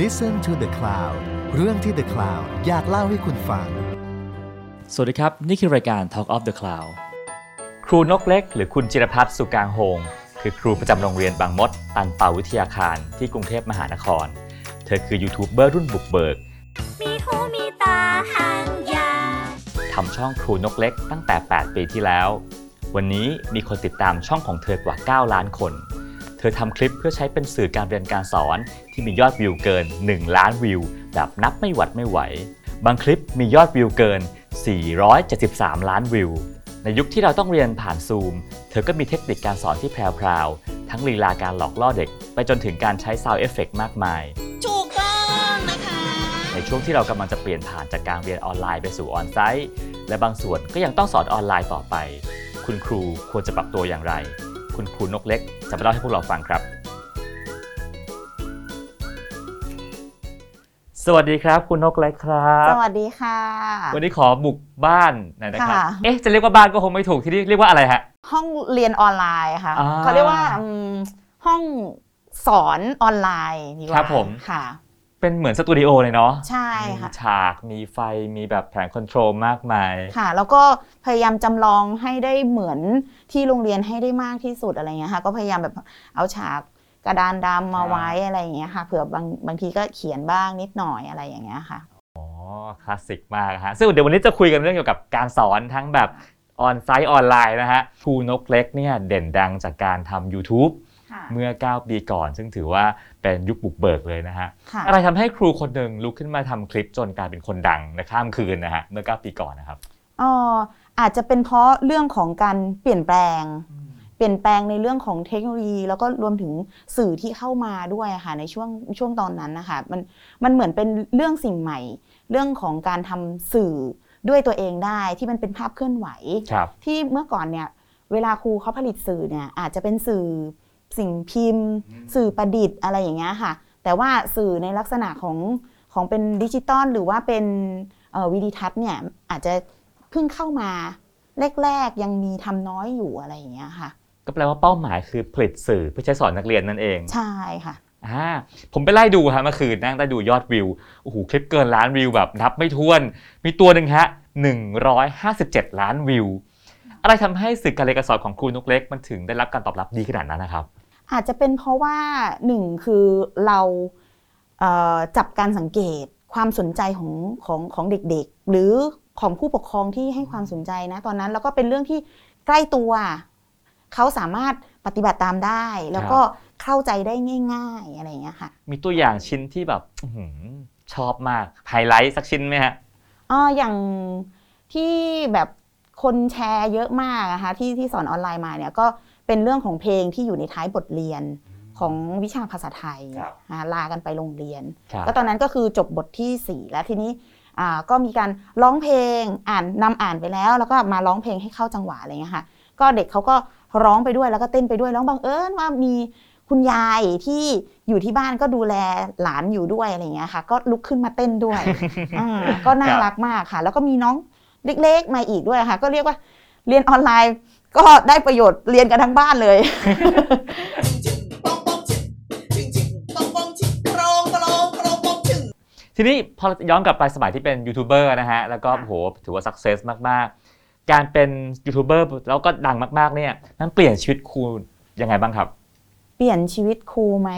Listen to the Cloud เรื่องที่ The Cloud อยากเล่าให้คุณฟัง สวัสดีครับ นี่คือรายการ Talk of the Cloud ครูนกเล็ก หรือคุณจิรพัฒน์สุกางโฮง คือครูประจำโรงเรียนบางมด ตันเป่าวิทยาคารที่กรุงเทพมหานคร เธอคือยูทูบเบอร์รุ่นบุกเบิก มีหูมีตาหางยาวทำช่องครูนกเล็กตั้งแต่ 8 ปีที่แล้ว วันนี้มีคนติดตามช่องของเธอกว่า 9 ล้านคนเธอทำคลิปเพื่อใช้เป็นสื่อการเรียนการสอน ที่มียอดวิวเกิน 1 ล้านวิว แบบนับไม่หวัดไม่ไหว บางคลิปมียอดวิวเกิน 473 ล้านวิว ในยุคที่เราต้องเรียนผ่านซูม เธอก็มีเทคนิคการสอนที่แพรวๆ ทั้งลีลาการหลอกล่อเด็ก ไปจนถึงการใช้ sound effect มากมาย ถูกต้องนะคะ ในช่วงที่เรากำลังจะเปลี่ยนผ่านจากการเรียนออนไลน์ไปสู่ออนไซต์ และบางส่วนก็ยังต้องสอนออนไลน์ต่อไป คุณครูควรจะปรับตัวอย่างไร คุณครูนกเล็ก จะมาเล่าให้พวกเราฟังครับ สวัสดีครับ คุณนกเล็กครับ สวัสดีค่ะ วันนี้ขอบุกบ้านหน่อยนะครับ ค่ะ เอ๊ะจะเรียกว่าบ้านก็คงไม่ถูกที่นี่เรียกว่าอะไรฮะ ห้องเรียนออนไลน์ค่ะอ่าเขาเรียกว่าอืมห้องสอนออนไลน์ดีกว่าครับผม ค่ะ เป็นเหมือนสตูดิโอเลยเนาะใช่ค่ะ มีฉากมีไฟมีแบบแผงคอนโทรลมากมาย ค่ะ แล้วก็พยายามจำลองให้ได้เหมือนที่โรงเรียนให้ได้มากที่สุดอะไรเงี้ยค่ะ ก็พยายามแบบเอาฉากกระดานดำมาไว้อะไรอย่างเงี้ยค่ะเผื่อบางบางทีก็เขียนบ้างนิดหน่อยอะไรอย่างเงี้ยค่ะอ๋อคลาสสิกมากฮะซึ่งเดี๋ยววันนี้จะคุยกันเรื่องเกี่ยวกับการสอนทั้งแบบออนไซต์ออนไลน์นะฮะครูนกเล็กเนี่ยเด่นดังจากการทำ YouTube เมื่อ 9 ปีก่อน ซึ่งถือว่าเป็นยุคบุกเบิกเลยนะฮะค่ะอะไรทำให้ครูคนหนึ่งลุกขึ้นมาทำคลิปจนกลายเป็นคนดังในข้ามคืนนะฮะเมื่อ 9 ปีก่อนนะครับอ๋ออาจจะเป็นเพราะเรื่องของการเปลี่ยนแปลง เปลี่ยนแปลงในเรื่องของเทคโนโลยี แล้วก็รวมถึงสื่อที่เข้ามาด้วยอะค่ะในช่วงช่วงตอนนั้นนะคะมันมันเหมือนเป็นเรื่องสิ่งใหม่ เรื่องของการทำสื่อด้วยตัวเองได้ที่มันเป็นภาพเคลื่อนไหวครับที่เมื่อก่อนเนี่ยเวลาครูเขาผลิตสื่อเนี่ยอาจจะเป็นสื่อ สิ่งพิมพ์ สื่อประดิษฐ์อะไรอย่างเงี้ยค่ะ แต่ว่าสื่อในลักษณะของของเป็นดิจิตอลหรือว่าเป็นเอ่อวิดีทัศน์เนี่ยอาจจะเพิ่งเข้ามาแรกๆยังมีทำน้อยอยู่อะไรอย่างเงี้ยค่ะ ก็แปลว่าเป้าหมายคือผลิตสื่อเพื่อใช้สอนนักเรียนนั่นเอง ใช่ค่ะอ่าผมไปไล่ดูฮะเมื่อคืนนั่งได้ดูยอดวิวโอ้โหคลิปเกินล้านวิวแบบนับไม่ถ้วน มีตัวหนึ่งฮะ157 ล้านวิว อะไรทำให้สื่อการเรียนการสอนของครูนกเล็กมันถึงได้รับการตอบรับดีขนาดนั้นนะครับ อาจจะเป็นเพราะว่าหนึ่งคือเราเอ่อจับการสังเกตความสนใจของของของเด็กๆ หรือของผู้ปกครองที่ให้ความสนใจนะตอนนั้น แล้วก็เป็นเรื่องที่ใกล้ตัว เขาสามารถปฏิบัติตามได้ แล้วก็เข้าใจได้ง่าย ๆอะไรอย่างเงี้ยค่ะ มีตัวอย่างชิ้นที่แบบอื้อหือชอบมากไฮไลท์สักชิ้นไหมฮะอ๋ออย่างที่แบบคนแชร์เยอะมากนะคะที่ที่สอนออนไลน์มาเนี่ยก็ เป็นเรื่องของเพลงที่อยู่ในท้ายบทเรียนของวิชาภาษาไทยครับอ่าลากันไปโรงเรียนครับก็ตอนนั้นก็คือจบบทที่ 4 แล้วทีนี้อ่าก็มีการร้องเพลงอ่านนำอ่านไปแล้ว แล้วก็มาร้องเพลงให้เข้าจังหวะอะไรเงี้ยค่ะก็เด็กเขาก็ร้องไปด้วยแล้วก็เต้นไปด้วยแล้วบังเอิญว่ามีคุณยายที่อยู่ที่บ้านก็ดูแลหลานอยู่ด้วยอะไรเงี้ยค่ะ ก็ลุกขึ้นมาเต้นด้วยอ่าก็น่ารักมากค่ะ แล้วก็มีน้องเล็กๆมาอีกด้วยค่ะ ก็เรียกว่าเรียนออนไลน์ ก็ได้ประโยชน์เรียนกันทั้งบ้านเลยปองปองชิชิงชิงปองปองชิกรองกรองกรองปองชึงทีนี้พอย้อนกลับไปสมัยที่เป็นยูทูบเบอร์นะฮะ แล้วก็ค่ะโหถือว่าสักเซสมาก ๆ การเป็นยูทูบเบอร์แล้วก็ดังมาก ๆ เนี่ยนั้นเปลี่ยนชีวิตครูยังไงบ้างครับ เปลี่ยนชีวิตครูไหม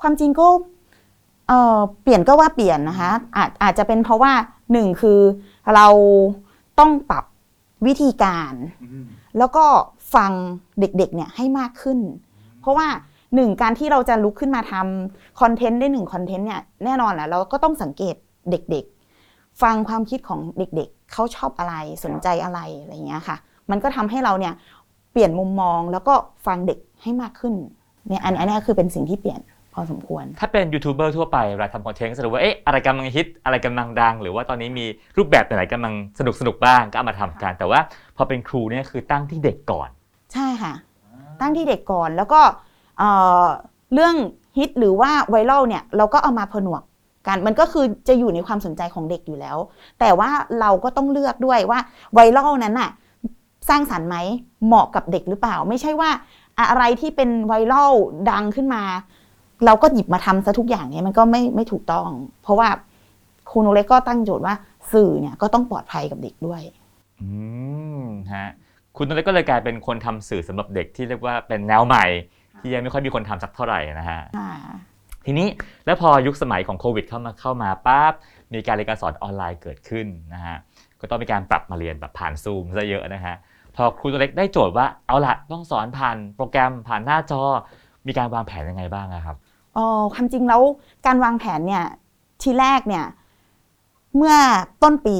ความจริงก็เออเปลี่ยนก็ว่าเปลี่ยนนะคะอาจอาจจะเป็นเพราะว่าหนึ่งคือเราต้องปรับ วิธีการ แล้วก็ฟังเด็กๆเนี่ยให้มากขึ้น เพราะว่าหนึ่งการที่เราจะลุกขึ้นมาทำคอนเทนต์ได้หนึ่งคอนเทนต์เนี่ยแน่นอนแหละเราก็ต้องสังเกตเด็กๆ ฟังความคิดของเด็กๆ เขาชอบอะไรสนใจอะไรอะไรอย่างเงี้ยค่ะ มันก็ทำให้เราเนี่ยเปลี่ยนมุมมองแล้วก็ฟังเด็กให้มากขึ้นเนี่ยอันอันนี้คือเป็นสิ่งที่เปลี่ยนพ อสมควร ถ้าเป็นยูทูบเบอร์ทั่วไปเวลาทำคอนเทนต์ก็จะรู้ว่าเอ๊ะอะไรกำลังฮิตอะไรกำลังดัง หรือว่าตอนนี้มีรูปแบบไหนกำลังสนุกสนุกบ้างก็เอามาทำกัน แต่ว่าพอเป็นครูเนี่ยคือตั้งที่เด็กก่อน ใช่ค่ะ ตั้งที่เด็กก่อนแล้วก็เอ่อเรื่องฮิตหรือว่าไวรัลเนี่ยเราก็เอามาผนวกกันมันก็คือจะอยู่ในความสนใจของเด็กอยู่แล้ว แต่ว่าเราก็ต้องเลือกด้วยว่าไวรัลนั้นน่ะสร้างสรรค์ไหมเหมาะกับเด็กหรือเปล่า ไม่ใช่ว่าอะไรที่เป็นไวรัลดังขึ้นมา เราก็หยิบมาทำซะทุกอย่างเนี่ยมันก็ไม่ไม่ถูกต้อง เพราะว่าครูนกเล็กก็ตั้งโจทย์ว่าสื่อเนี่ยก็ต้องปลอดภัยกับเด็กด้วย อืมฮะคุณนเล็กก็เลยกลายเป็นคนทำสื่อสำหรับเด็กที่เรียกว่าเป็นแนวใหม่ ที่ยังไม่ค่อยมีคนทำสักเท่าไหร่นะฮะค่ะทีนี้แล้วพอยุคสมัยของโควิดเข้ามาเข้ามาปั๊บมีการเรียนการสอนออนไลน์เกิดขึ้นนะฮะก็ต้องมีการปรับมาเรียนแบบผ่านซูมซะเยอะนะฮะพอครูตัวเล็กได้โจทย์ว่าเอาละต้องสอนผ่านโปรแกรมผ่านหน้าจอมีการวางแผนยังไงบ้างอะครับ อ๋อความจริงแล้วการวางแผนเนี่ยทีแรกเนี่ยเมื่อต้นปี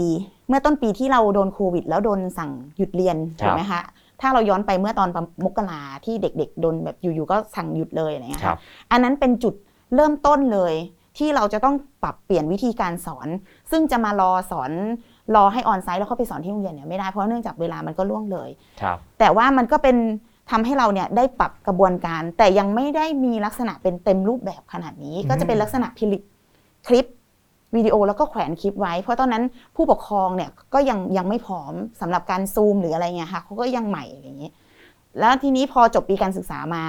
เมื่อต้นปีที่เราโดนโควิด แล้วโดนสั่งหยุดเรียนครับถูกไหมคะถ้าเราย้อนไปเมื่อตอนประมกราที่เด็ก ๆ โดนแบบอยู่ๆก็สั่งหยุดเลยอะไรเงี้ยครัค่ะบอันนั้นเป็นจุดเริ่มต้นเลยที่เราจะต้องปรับเปลี่ยนวิธีการสอน ซึ่งจะมารอสอนรอให้ออนไซต์แล้วเข้าไปสอนที่โรงเรียนเนี่ยไม่ได้เพราะเนื่องจากเวลามันก็ล่วงเลยครับแต่ว่ามันก็เป็น ทำให้เราเนี่ยได้ปรับกระบวนการ แต่ยังไม่ได้มีลักษณะเป็นเต็มรูปแบบขนาดนี้อืมก็จะเป็นลักษณะผลิตคลิปวิดีโอแล้วก็แขวนคลิปไว้ เพราะตอนนั้นผู้ปกครองเนี่ยก็ยังยังไม่พร้อมสำหรับการซูมหรืออะไรเงี้ยค่ะเขาก็ยังใหม่อะไรอย่างนี้ แล้วทีนี้พอจบปีการศึกษามา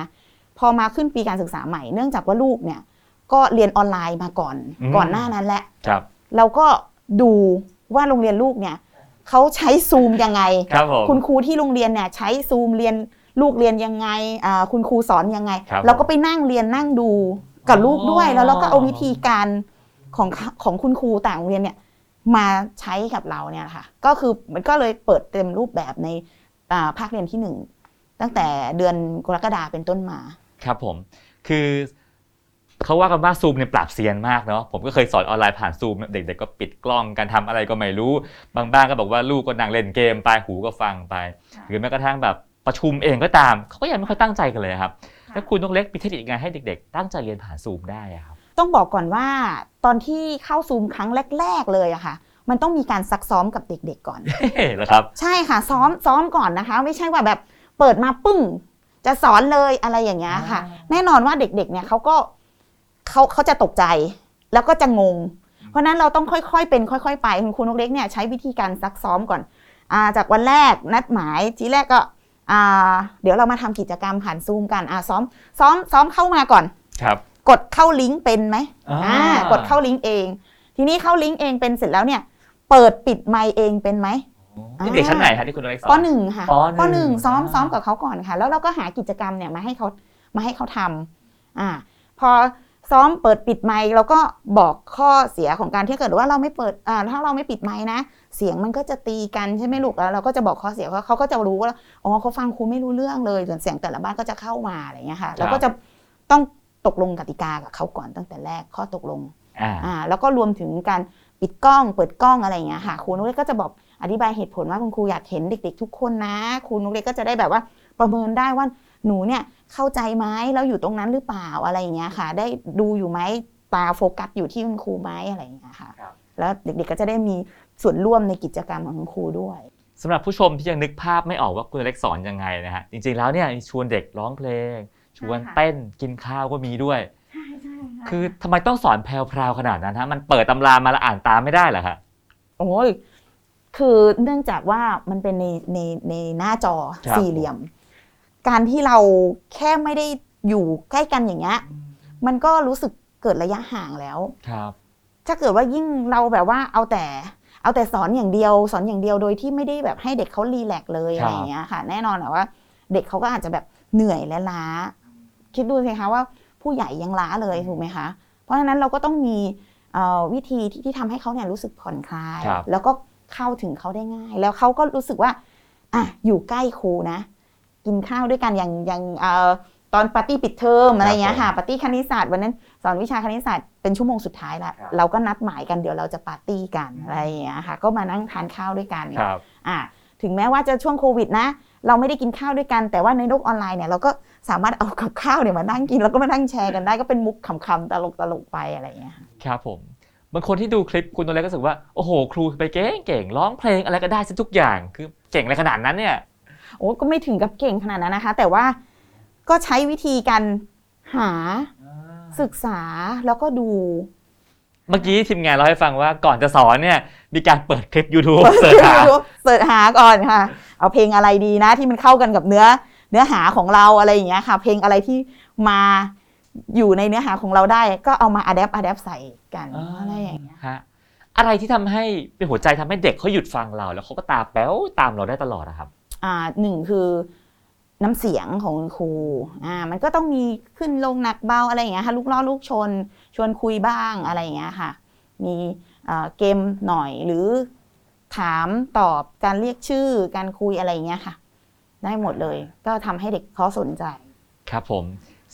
พอมาขึ้นปีการศึกษาใหม่เนื่องจากว่าลูกเนี่ยก็เรียนออนไลน์มาก่อนอืมก่อนหน้านั้นแหละครับ เราก็ดูว่าโรงเรียนลูกเนี่ยเขาใช้ซูมยังไงครับผมคุณครูที่โรงเรียนเนี่ยใช้ซูมเรียน ลูกเรียนยังไงอ่าคุณครูสอนยังไงครับเราก็ไปนั่งเรียนนั่งดูกับลูกด้วยอ๋อแล้วเราก็เอาวิธีการของของคุณครูต่างโรงเรียนเนี่ยมาใช้กับเราเนี่ยค่ะ ก็คือมันก็เลยเปิดเต็มรูปแบบในอ่าภาคเรียนที่หนึ่งตั้งแต่เดือนกรกฎาเป็นต้นมา ครับผมคือเขาว่ากันว่าซูมเนี่ยปราบเซียนมากเนาะผมก็เคยสอนออนไลน์ผ่านซูมเด็กๆก็ปิดกล้องการทำอะไรก็ไม่รู้ บางบ้านก็บอกว่าลูกก็นั่งเล่นเกมไปหูก็ฟังไป หรือแม้กระทั่งแบบ ประชุมเองก็ตามเขาก็ยังไม่ค่อยตั้งใจกันเลยครับแล้วคุณต้องเล็กมีเทคนิคยังไงให้เด็ก ๆ ตั้งใจเรียนผ่านซูมได้อะครับต้องบอกก่อนว่าตอนที่เข้าซูมครั้งแรก ๆ เลยอะค่ะ มันต้องมีการซักซ้อมกับเด็ก ๆ ก่อนเฮ้เหรอครับ ใช่ค่ะซ้อมซ้อมก่อนนะคะ ไม่ใช่ว่าแบบเปิดมาปึ้ง จะสอนเลยอะไรอย่างเงี้ยค่ะ แน่นอนว่าเด็ก ๆ เนี่ยเขาก็เขาเขาจะตกใจแล้วก็จะงง เพราะฉะนั้นเราต้องค่อยๆเป็นค่อย ๆ ไปคุณครูนกเล็กเนี่ยใช้วิธีการซักซ้อมก่อนอ่าจากวันแรกนัดหมายทีแรกก็อ่า เดี๋ยวเรามาทำกิจกรรมผ่านซูมกันอ่าซ้อมซ้อมซ้อมเข้ามาก่อนครับกดเข้าลิงก์เป็นไหมอ่าอ่ากดเข้าลิงก์เอง ทีนี้เข้าลิงก์เองเป็นเสร็จแล้วเนี่ย เปิดปิดไมค์เองเป็นไหมนี่เด็กชั้นไหนครับที่คุณต้องเล็กสอนปหนึ่งค่ะปหนึ่งซ้อมอ่าซ้อมกับเขาก่อนค่ะ แล้วเราก็หากิจกรรมเนี่ยมาให้เขามาให้เขาทำอ่าพอ ซ้อมเปิดปิดไมค์เราก็บอกข้อเสียของการที่เกิดว่าเราไม่เปิดอ่าถ้าเราไม่ปิดไมค์นะ เสียงมันก็จะตีกันใช่ไหมลูกแล้วเราก็จะบอกข้อเสียเขาเขาก็จะรู้ว่าอ๋อเขาฟังครูไม่รู้เรื่องเลยส่วนเสียงแต่ละบ้านก็จะเข้ามาอะไรอย่างเงี้ยค่ะแล้วก็จะต้องตกลงกติกากับเขาก่อนตั้งแต่แรกข้อตกลงอ่าอ่าแล้วก็รวมถึงการปิดกล้องเปิดกล้องอะไรอย่างเงี้ยค่ะครูนุกเล็กก็จะบอกอธิบายเหตุผลว่าคุณครูอยากเห็นเด็ก ๆ ทุกคนนะครูนุกเล็กก็จะได้แบบว่าประเมินได้ว่า หนูเนี่ยเข้าใจไหมแล้วอยู่ตรงนั้นหรือเปล่าอะไรอย่างเงี้ยค่ะ ได้ดูอยู่ไหมตาโฟกัสอยู่ที่คุณครูไหมอะไรอย่างเงี้ยค่ะ ครับ แล้วเด็กๆก็จะได้มีส่วนร่วมในกิจกรรมของคุณครูด้วย สำหรับผู้ชมที่ยังนึกภาพไม่ออกว่าคุณเล็กสอนยังไงนะฮะจริงๆแล้วเนี่ยชวนเด็กร้องเพลง ชวนใช่ค่ะเต้นกินข้าวก็มีด้วยคือทำไมต้องสอนแพรวๆขนาดนั้นฮะมันเปิดตำรามาแล้วอ่านตามไม่ได้เหรอฮะโอ้ย คือเนื่องจากว่ามันเป็นในในในหน้าจอครับ สี่เหลี่ยม การที่เราแค่ไม่ได้อยู่ใกล้กันอย่างเงี้ยมันก็รู้สึกเกิดระยะห่างแล้วครับ ถ้าเกิดว่ายิ่งเราแบบว่าเอาแต่เอาแต่สอนอย่างเดียว สอนอย่างเดียวโดยที่ไม่ได้แบบให้เด็กเขารีแลกซ์เลยครับอะไรอย่างเงี้ยค่ะ แน่นอนแหละว่า เด็กเขาก็อาจจะแบบเหนื่อยและล้า คิดดูสิคะว่าผู้ใหญ่ยังล้าเลยถูกไหมคะ เพราะฉะนั้นเราก็ต้องมีเอ่อวิธีที่ที่ทำให้เขาเนี่ยรู้สึกผ่อนคลายครับแล้วก็เข้าถึงเขาได้ง่าย แล้วเขาก็รู้สึกว่าอะอยู่ใกล้ครูนะ กินข้าวด้วยกันอย่างอย่างเอ่อตอนปาร์ตี้ปิดเทอมอะไรอย่างเงี้ยค่ะปาร์ตี้คณิตศาสตร์วันนั้นสอนวิชาคณิตศาสตร์เป็นชั่วโมงสุดท้ายละครับเราก็นัดหมายกันเดี๋ยวเราจะปาร์ตี้กันอะไรอย่างเงี้ยค่ะ ก็มานั่งทานข้าวด้วยกันครับอะถึงแม้ว่าจะช่วงโควิดนะ เราไม่ได้กินข้าวด้วยกัน แต่ว่าในโลกออนไลน์เนี่ยเราก็สามารถเอากับข้าวเนี่ยมานั่งกินแล้วก็มานั่งแชร์กันได้ก็เป็นมุกขำๆตลกๆไปอะไรอย่างเงี้ยค่ะครับผมบางคนที่ดูคลิปคุณตัวเล็กก็รู้สึกว่าโอ้โห ครูไปเก่งเก่งร้องเพลงอะไรก็ได้ซะทุกอย่างคือเก่งอะไรขนาดนั้นเนี่ย โอ้ก็ไม่ถึงกับเก่งขนาดนั้นนะคะ แต่ว่าก็ใช้วิธีการหาศึกษาแล้วก็ดู เมื่อกี้ทีมงานเล่าให้ฟังว่าก่อนจะสอนเนี่ยมีการเปิดคลิป YouTube search หา search หาก่อนค่ะ เอาเพลงอะไรดีนะ ที่มันเข้ากันกับเนื้อ เนื้อหาของเราอะไรอย่างเงี้ยค่ะ เพลงอะไรที่มาอยู่ในเนื้อหาของเราได้ ก็เอามา adapt adapt ใส่กันอะไรอย่างเงี้ยฮะอะไรที่ทำให้เป็นหัวใจทำให้เด็กเขาหยุดฟังเรา แล้วเขาก็ตาแป๊วตามเราได้ตลอดอะครับอ่า หนึ่งคือน้ำเสียงของคุณครูอ่ามันก็ต้องมีขึ้นลงหนักเบาอะไรอย่างเงี้ยค่ะลูกล้อลูกชน ชวนคุยบ้างอะไรอย่างเงี้ยค่ะ มีอ่าเกมหน่อยหรือถามตอบการเรียกชื่อการคุยอะไรอย่างเงี้ยค่ะ ได้หมดเลยก็ทำให้เด็กเขาสนใจ ครับผม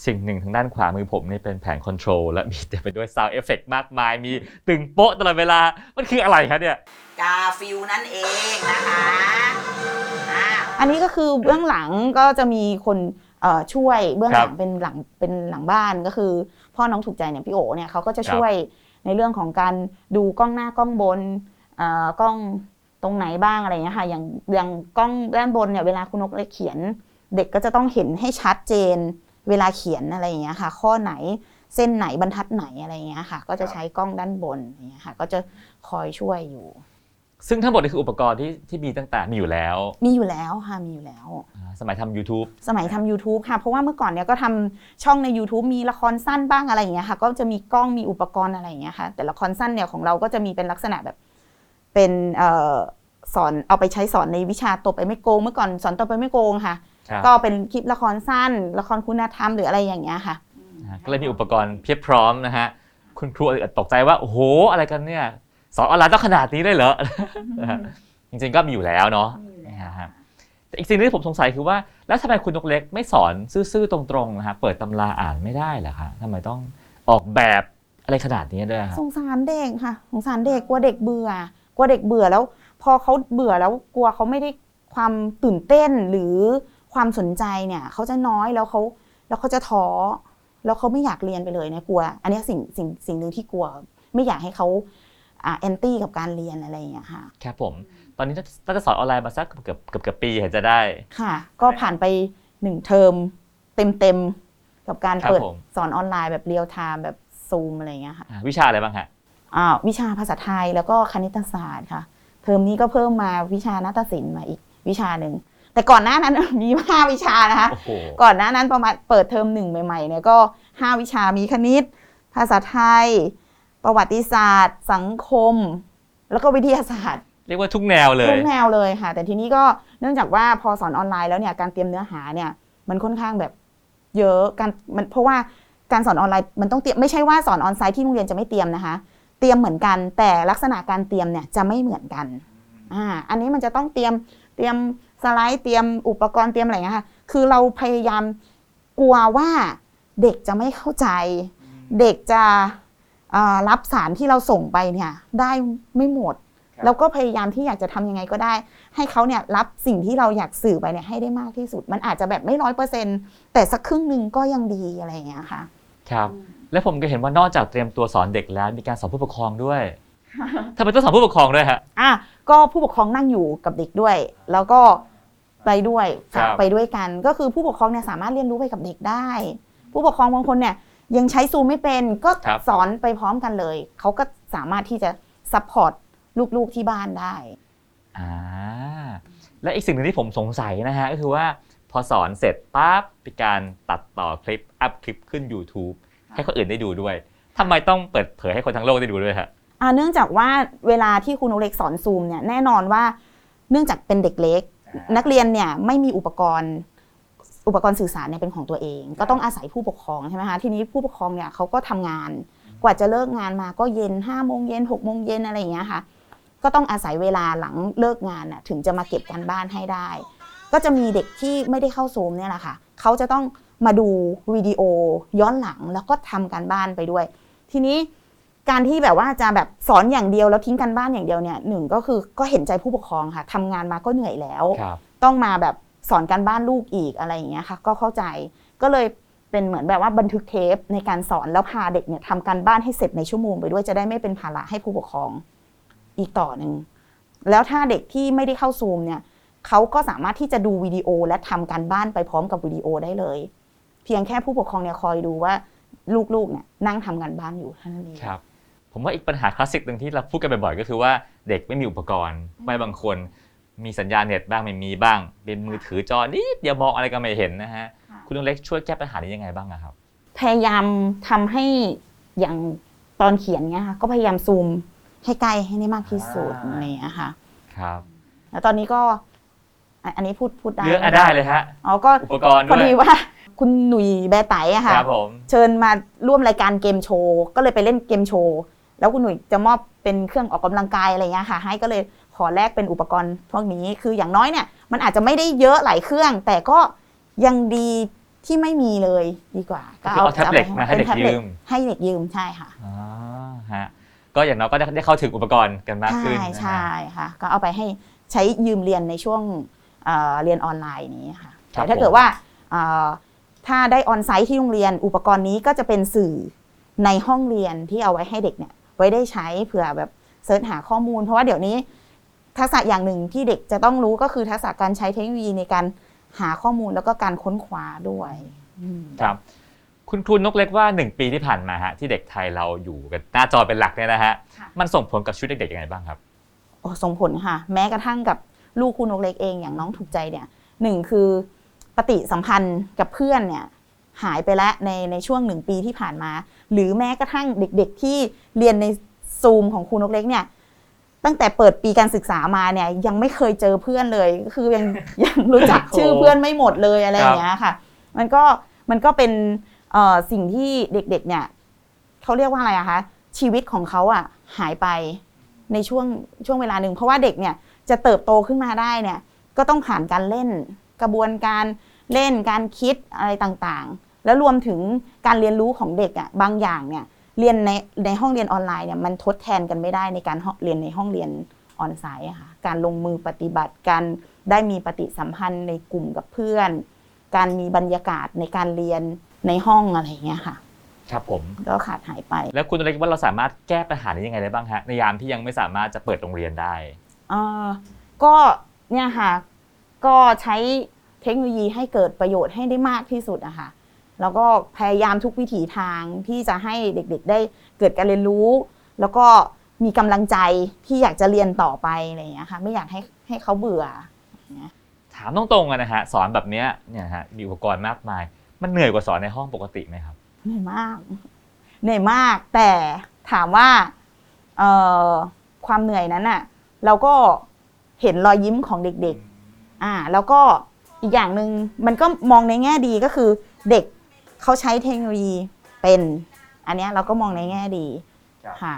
สิ่งหนึ่งทางด้านขวามือผมนี่เป็นแผง control และมีเต็มไปด้วย sound effect มากมาย มีตึงโป๊ะตลอดเวลา มันคืออะไรครับเนี่ย กาฟิลนั่นเองนะคะ อ่าอันนี้ก็คือเบื้องหลังก็จะมีคนเอ่อช่วยเบื้องหลัคงรับเป็นหลังเป็นหลังบ้านก็คือ พ่อน้องถูกใจเนี่ยพี่โอเนี่ยเขาก็จะครับช่วยในเรื่องของการดูกล้องหน้ากล้องบนเอ่อกล้องตรงไหนบ้างอะไรอย่างเงี้ยค่ะอย่างอย่างกล้องด้านบนเนี่ยเวลาคุณนกเขียน เด็กก็จะต้องเห็นให้ชัดเจน เวลาเขียนอะไรอย่างเงี้ยค่ะ ข้อไหนเส้นไหนบรรทัดไหนอะไรอย่างเงี้ยค่ะ ก็จะใช้กล้องด้านบนอย่างเงี้ยค่ะ ก็จะคอยช่วยอยู่ ซึ่งทั้งหมดนี่คืออุปกรณ์ที่ที่มีตั้งแต่มีอยู่แล้วมีอยู่แล้วค่ะมีอยู่แล้ว อ่าสมัยทำ YouTube สมัยทำ YouTube ค่ะ เพราะว่าเมื่อก่อนเนี่ยก็ทำช่องใน YouTube มีละครสั้นบ้างอะไรอย่างเงี้ยค่ะ ก็จะมีกล้องมีอุปกรณ์อะไรอย่างเงี้ยค่ะ แต่ละครสั้นเนี่ยของเราก็จะมีเป็นลักษณะแบบเป็นเอ่อสอนเอาไปใช้สอนในวิชาตบไปไม่โกง เมื่อก่อนสอนตบไปไม่โกงค่ะ ครับก็เป็นคลิปละครสั้น ละครคุณธรรมหรืออะไรอย่างเงี้ยค่ะ นะฮะก็เลยมีอุปกรณ์เพียบพร้อมนะฮะคุณครูอาจจะตกใจว่า โอ้โห อะไรกันเนี่ย สอนออนไลน์ต้องขนาดนี้เลยเหรอนะฮะจริงๆก็มีอยู่แล้วเนาะนะฮะแต่อีกสิ่งหนึงที่ผมสงสัยคือว่า แล้วทำไมคุณนกเล็กไม่สอนซื่อๆตรงๆนะฮะเปิดตำราอ่านไม่ได้เหรอคะทำไมต้องออกแบบอะไรขนาดนี้ด้วยครับสงสารเด็กค่ะสงสารเด็กกลัวเด็กเบื่อ กลัวเด็กเบื่อแล้ว พอเขาเบื่อแล้วกลัวเขาไม่ได้ความตื่นเต้นหรือความสนใจเนี่ยเขาจะน้อยแล้วเขาแล้วเขาจะท้อแล้วเขาไม่อยากเรียนไปเลยเนี่ยกลัว อันเนี้ยสิ่งสิ่งสิ่งหนึ่งที่กลัว ไม่อยากให้เขาอ่า anti กับการเรียนอะไรอย่างเงี้ยค่ะครับผม ตอนนี้น่าจะสอนออนไลน์มาสักเกือบเกือบเกือบปีเห็นจะได้ค่ะ ก็ผ่านไปหนึ่งเทอมเต็มเต็มๆกับการครับเปิดผมสอนออนไลน์แบบ real time แบบซูมอะไรอย่างเงี้ยค่ะอ่าวิชาอะไรบ้างฮะอ่าวิชาภาษาไทยแล้วก็คณิตศาสตร์ค่ะ เทอมนี้ก็เพิ่มมาวิชานาฏศิลป์มาอีกวิชาหนึ่งแต่ก่อนหน้านั้นมีห้าวิชานะคะโอ้โหก่อนหน้านั้นประมาณเปิดเทอมหนึ่งใหม่ๆเนี่ยก็ห้าวิชามีคณิต ภาษาไทย ประวัติศาสตร์ สังคม แล้วก็วิทยาศาสตร์ เรียกว่าทุกแนวเลยทุกแนวเลยค่ะ แต่ทีนี้ก็เนื่องจากว่าพอสอนออนไลน์แล้วเนี่ยการเตรียมเนื้อหาเนี่ยมันค่อนข้างแบบเยอะการมันเพราะว่าการสอนออนไลน์มันต้องเตรียมไม่ใช่ว่าสอนออนไซต์ที่โรงเรียนจะไม่เตรียมนะคะ เตรียมเหมือนกัน แต่ลักษณะการเตรียมเนี่ยจะไม่เหมือนกันอ่าอันนี้มันจะต้องเตรียมเตรียมสไลด์เตรียมอุปกรณ์เตรียมอะไรอย่างเงี้ยค่ะคือเราพยายามกลัวว่าเด็กจะไม่เข้าใจ เด็กจะอ่า รับสารที่เราส่งไปเนี่ยได้ไม่หมดครับแล้วก็พยายามที่อยากจะทำยังไงก็ได้ ให้เขาเนี่ยรับสิ่งที่เราอยากสื่อไปเนี่ยให้ได้มากที่สุด มันอาจจะแบบไม่ร้อยเปอร์เซ็นแต่สักครึ่งหนึ่งก็ยังดีอะไรอย่างเงี้ยค่ะ ครับ และผมก็เห็นว่านอกจากเตรียมตัวสอนเด็กแล้วมีการสอนผู้ปกครองด้วยทำไมต้องสอนผู้ปกครองด้วยฮะอะก็ผู้ปกครองนั่งอยู่กับเด็กด้วย แล้วก็ไปด้วยครับไปด้วยกัน ก็คือผู้ปกครองเนี่ยสามารถเรียนรู้ไปกับเด็กได้ ผู้ปกครองบางคนเนี่ย ยังใช้ซูมไม่เป็นก็ครับ สอนไปพร้อมกันเลย เขาก็สามารถที่จะ support ลูกๆที่บ้านได้ อ่าและอีกสิ่งหนึ่งที่ผมสงสัยนะฮะก็คือว่าพอสอนเสร็จปั๊บมีการตัดต่อคลิป up คลิปขึ้น YouTube ให้คนอื่นได้ดูด้วยทำไมต้องเปิดเผยให้คนทั้งโลกได้ดูด้วยฮะ อ่าเนื่องจากว่าเวลาที่ครูนกเล็กสอนซูมเนี่ยแน่นอนว่าเนื่องจากเป็นเด็กเล็ก นักเรียนเนี่ยไม่มีอุปกรณ์ อุปกรณ์สื่อสารเนี่ยเป็นของตัวเอง ก็ต้องอาศัยผู้ปกครองใช่ไหมคะทีนี้ผู้ปกครองเนี่ยเขาก็ทำงาน กว่าจะเลิกงานมาก็เย็น5้าโมงเย็นหกโมงเย็นอะไรอย่างเงี้ยค่ะ ก็ต้องอาศัยเวลาหลังเลิกงานน่ะถึงจะมาเก็บการบ้านให้ได้ ก็จะมีเด็กที่ไม่ได้เข้าซูมเนี่ยแหละค่ะเขาจะต้องมาดูวิดีโอย้อนหลังแล้วก็ทำการบ้านไปด้วย ทีนี้การที่แบบว่าจะแบบสอนอย่างเดียวแล้วทิ้งกันบ้านอย่างเดียวเนี่ยหนึ่งก็คือก็เห็นใจผู้ปกครองค่ะทำงานมาก็เหนื่อยแล้วครับต้องมาแบบ สอนการบ้านลูกอีกอะไรอย่างเงี้ยค่ะ ก็เข้าใจก็เลยเป็นเหมือนแบบว่าบันทึกเทปในการสอนแล้วพาเด็กเนี่ยทำการบ้านให้เสร็จในชั่วโมงไปด้วยจะได้ไม่เป็นภาระให้ผู้ปกครองอีกต่อหนึ่งแล้วถ้าเด็กที่ไม่ได้เข้าซูมเนี่ยเขาก็สามารถที่จะดูวิดีโอและทำการบ้านไปพร้อมกับวิดีโอได้เลย เพียงแค่ผู้ปกครองเนี่ยคอยดูว่าลูกๆเนี่ยนั่งทำการบ้านอยู่เท่านั้นเองครับผมว่าอีกปัญหาคลาสสิกหนึ่งที่เราพูดกันบ่อยๆก็คือว่าเด็กไม่มีอุปกรณ์ไม่บางคน มีสัญญาณเน็ตบ้างไม่มีบ้าง เป็นมือถือจอนิดเดียวมองอะไรก็ไม่เห็นนะฮะค่ะ คุณลุงเล็กช่วยแก้ปัญหานี้ยังไงบ้างอะครับ พยายามทำให้อย่างตอนเขียนเนี้ยค่ะก็พยายามซูมให้ใกล้ให้ได้มากที่สุดอ่า อะไรอย่างเงี้ยค่ะ ครับแล้วตอนนี้ก็อะอันนี้พูดพูดได้เลือกอะได้เลยฮะอ๋อก็อุปกรณ์พอด้วยดีว่า คุณหนุ่ยแบร์ไตอะค่ะ ครับผมเชิญมาร่วมรายการเกมโชว์ ก็เลยไปเล่นเกมโชว์ แล้วคุณหนุ่ยจะมอบเป็นเครื่องออกกำลังกายอะไรเงี้ยค่ะ ให้ก็เลย ขอแลกเป็นอุปกรณ์พวกนี้คืออย่างน้อยเนี่ยมันอาจจะไม่ได้เยอะหลายเครื่อง แต่ก็ยังดีที่ไม่มีเลยดีกว่า ก็คือเอาแท็บเล็ตมาให้เด็กป็นแท็บล็ตยืมให้เด็กยืมใช่ค่ะอ่าฮะก็อย่างน้อยก็ได้ได้เข้าถึงอุปกรณ์กันมากขึ้นใช่นะฮะใช่ค่ะก็เอาไปให้ใช้ยืมเรียนในช่วงเอ่อเรียนออนไลน์นี้ค่ะครับแต่ถ้าเกิดว่าเอ่อถ้าได้ออนไซต์ที่โรงเรียนอุปกรณ์นี้ก็จะเป็นสื่อในห้องเรียนที่เอาไว้ให้เด็กเนี่ยไว้ได้ใช้เผื่อแบบเสิร์ชหาข้อมูล เพราะว่าเดี๋ยวนี้ ทักษะอย่างหนึ่งที่เด็กจะต้องรู้ก็คือทักษะการใช้เทคโนโลยีในการหาข้อมูลแล้วก็การค้นคว้าด้วยอืมครับคุณครูนกเล็กว่า 1 ปีที่ผ่านมาฮะที่เด็กไทยเราอยู่กันหน้าจอเป็นหลักเนี่ยนะฮะค่ะมันส่งผลกับชีวิตเด็กๆยังไงบ้างครับโอ้ส่งผลค่ะ แม้กระทั่งกับลูกคุณนกเล็กเองอย่างน้องถูกใจเนี่ยหนึ่งคือปฏิสัมพันธ์กับเพื่อนเนี่ยหายไปแล้วในในช่วงหนึ่งปีที่ผ่านมา หรือแม้กระทั่งเด็ก ๆ ที่เรียนในซูมของครูนกเล็กเนี่ย ตั้งแต่เปิดปีการศึกษามาเนี่ยยังไม่เคยเจอเพื่อนเลย ก็คือยังยังรู้จักชื่อเพื่อนไม่หมดเลยอะไรอย่างเงี้ยค่ะ มันก็มันก็เป็นเอ่อสิ่งที่เด็กๆเนี่ยเขาเรียกว่าอะไรอะคะชีวิตของเขาอะหายไปในช่วงช่วงเวลาหนึ่งเพราะว่าเด็กเนี่ยจะเติบโตขึ้นมาได้เนี่ยก็ต้องผ่านการเล่นกระบวนการเล่นการคิดอะไรต่างๆ แล้วรวมถึงการเรียนรู้ของเด็กอะบางอย่างเนี่ย เรียนในในห้องเรียนออนไลน์เนี่ยมันทดแทนกันไม่ได้ในการเรียนในห้องเรียนออนไซต์อะค่ะการลงมือปฏิบัติการได้มีปฏิสัมพันธ์ในกลุ่มกับเพื่อน การมีบรรยากาศในการเรียนในห้องอะไรอย่างเงี้ยค่ะ ครับผมก็ขาดหายไป แล้วคุณนกเล็กว่าเราสามารถแก้ปัญหานี้ยังไงได้บ้างฮะในยามที่ยังไม่สามารถจะเปิดโรงเรียนได้เอ่อก็เนี่ยค่ะก็ใช้เทคโนโลยีให้เกิดประโยชน์ให้ได้มากที่สุดอะค่ะ แล้วก็พยายามทุกวิถีทางที่จะให้เด็กๆได้เกิดการเรียนรู้ แล้วก็มีกำลังใจที่อยากจะเรียนต่อไปอะไรอย่างเงี้ยค่ะไม่อยากให้ให้เขาเบื่อ ถามตรงๆอะนะฮะสอนแบบเนี้ยเนี่ยฮะมีอุปกรณ์มากมาย มันเหนื่อยกว่าสอนในห้องปกติไหมครับเหนื่อยมากเหนื่อยมากแต่ถามว่าเอ่อความเหนื่อยนั้นอะเราก็เห็นรอยยิ้มของเด็กๆอ่าแล้วก็อีกอย่างหนึ่งมันก็มองในแง่ดีก็คือเด็ก เขาใช้เทคโนโลยีเป็น อันเนี้ยเราก็มองในแง่ดีครับ ค่ะ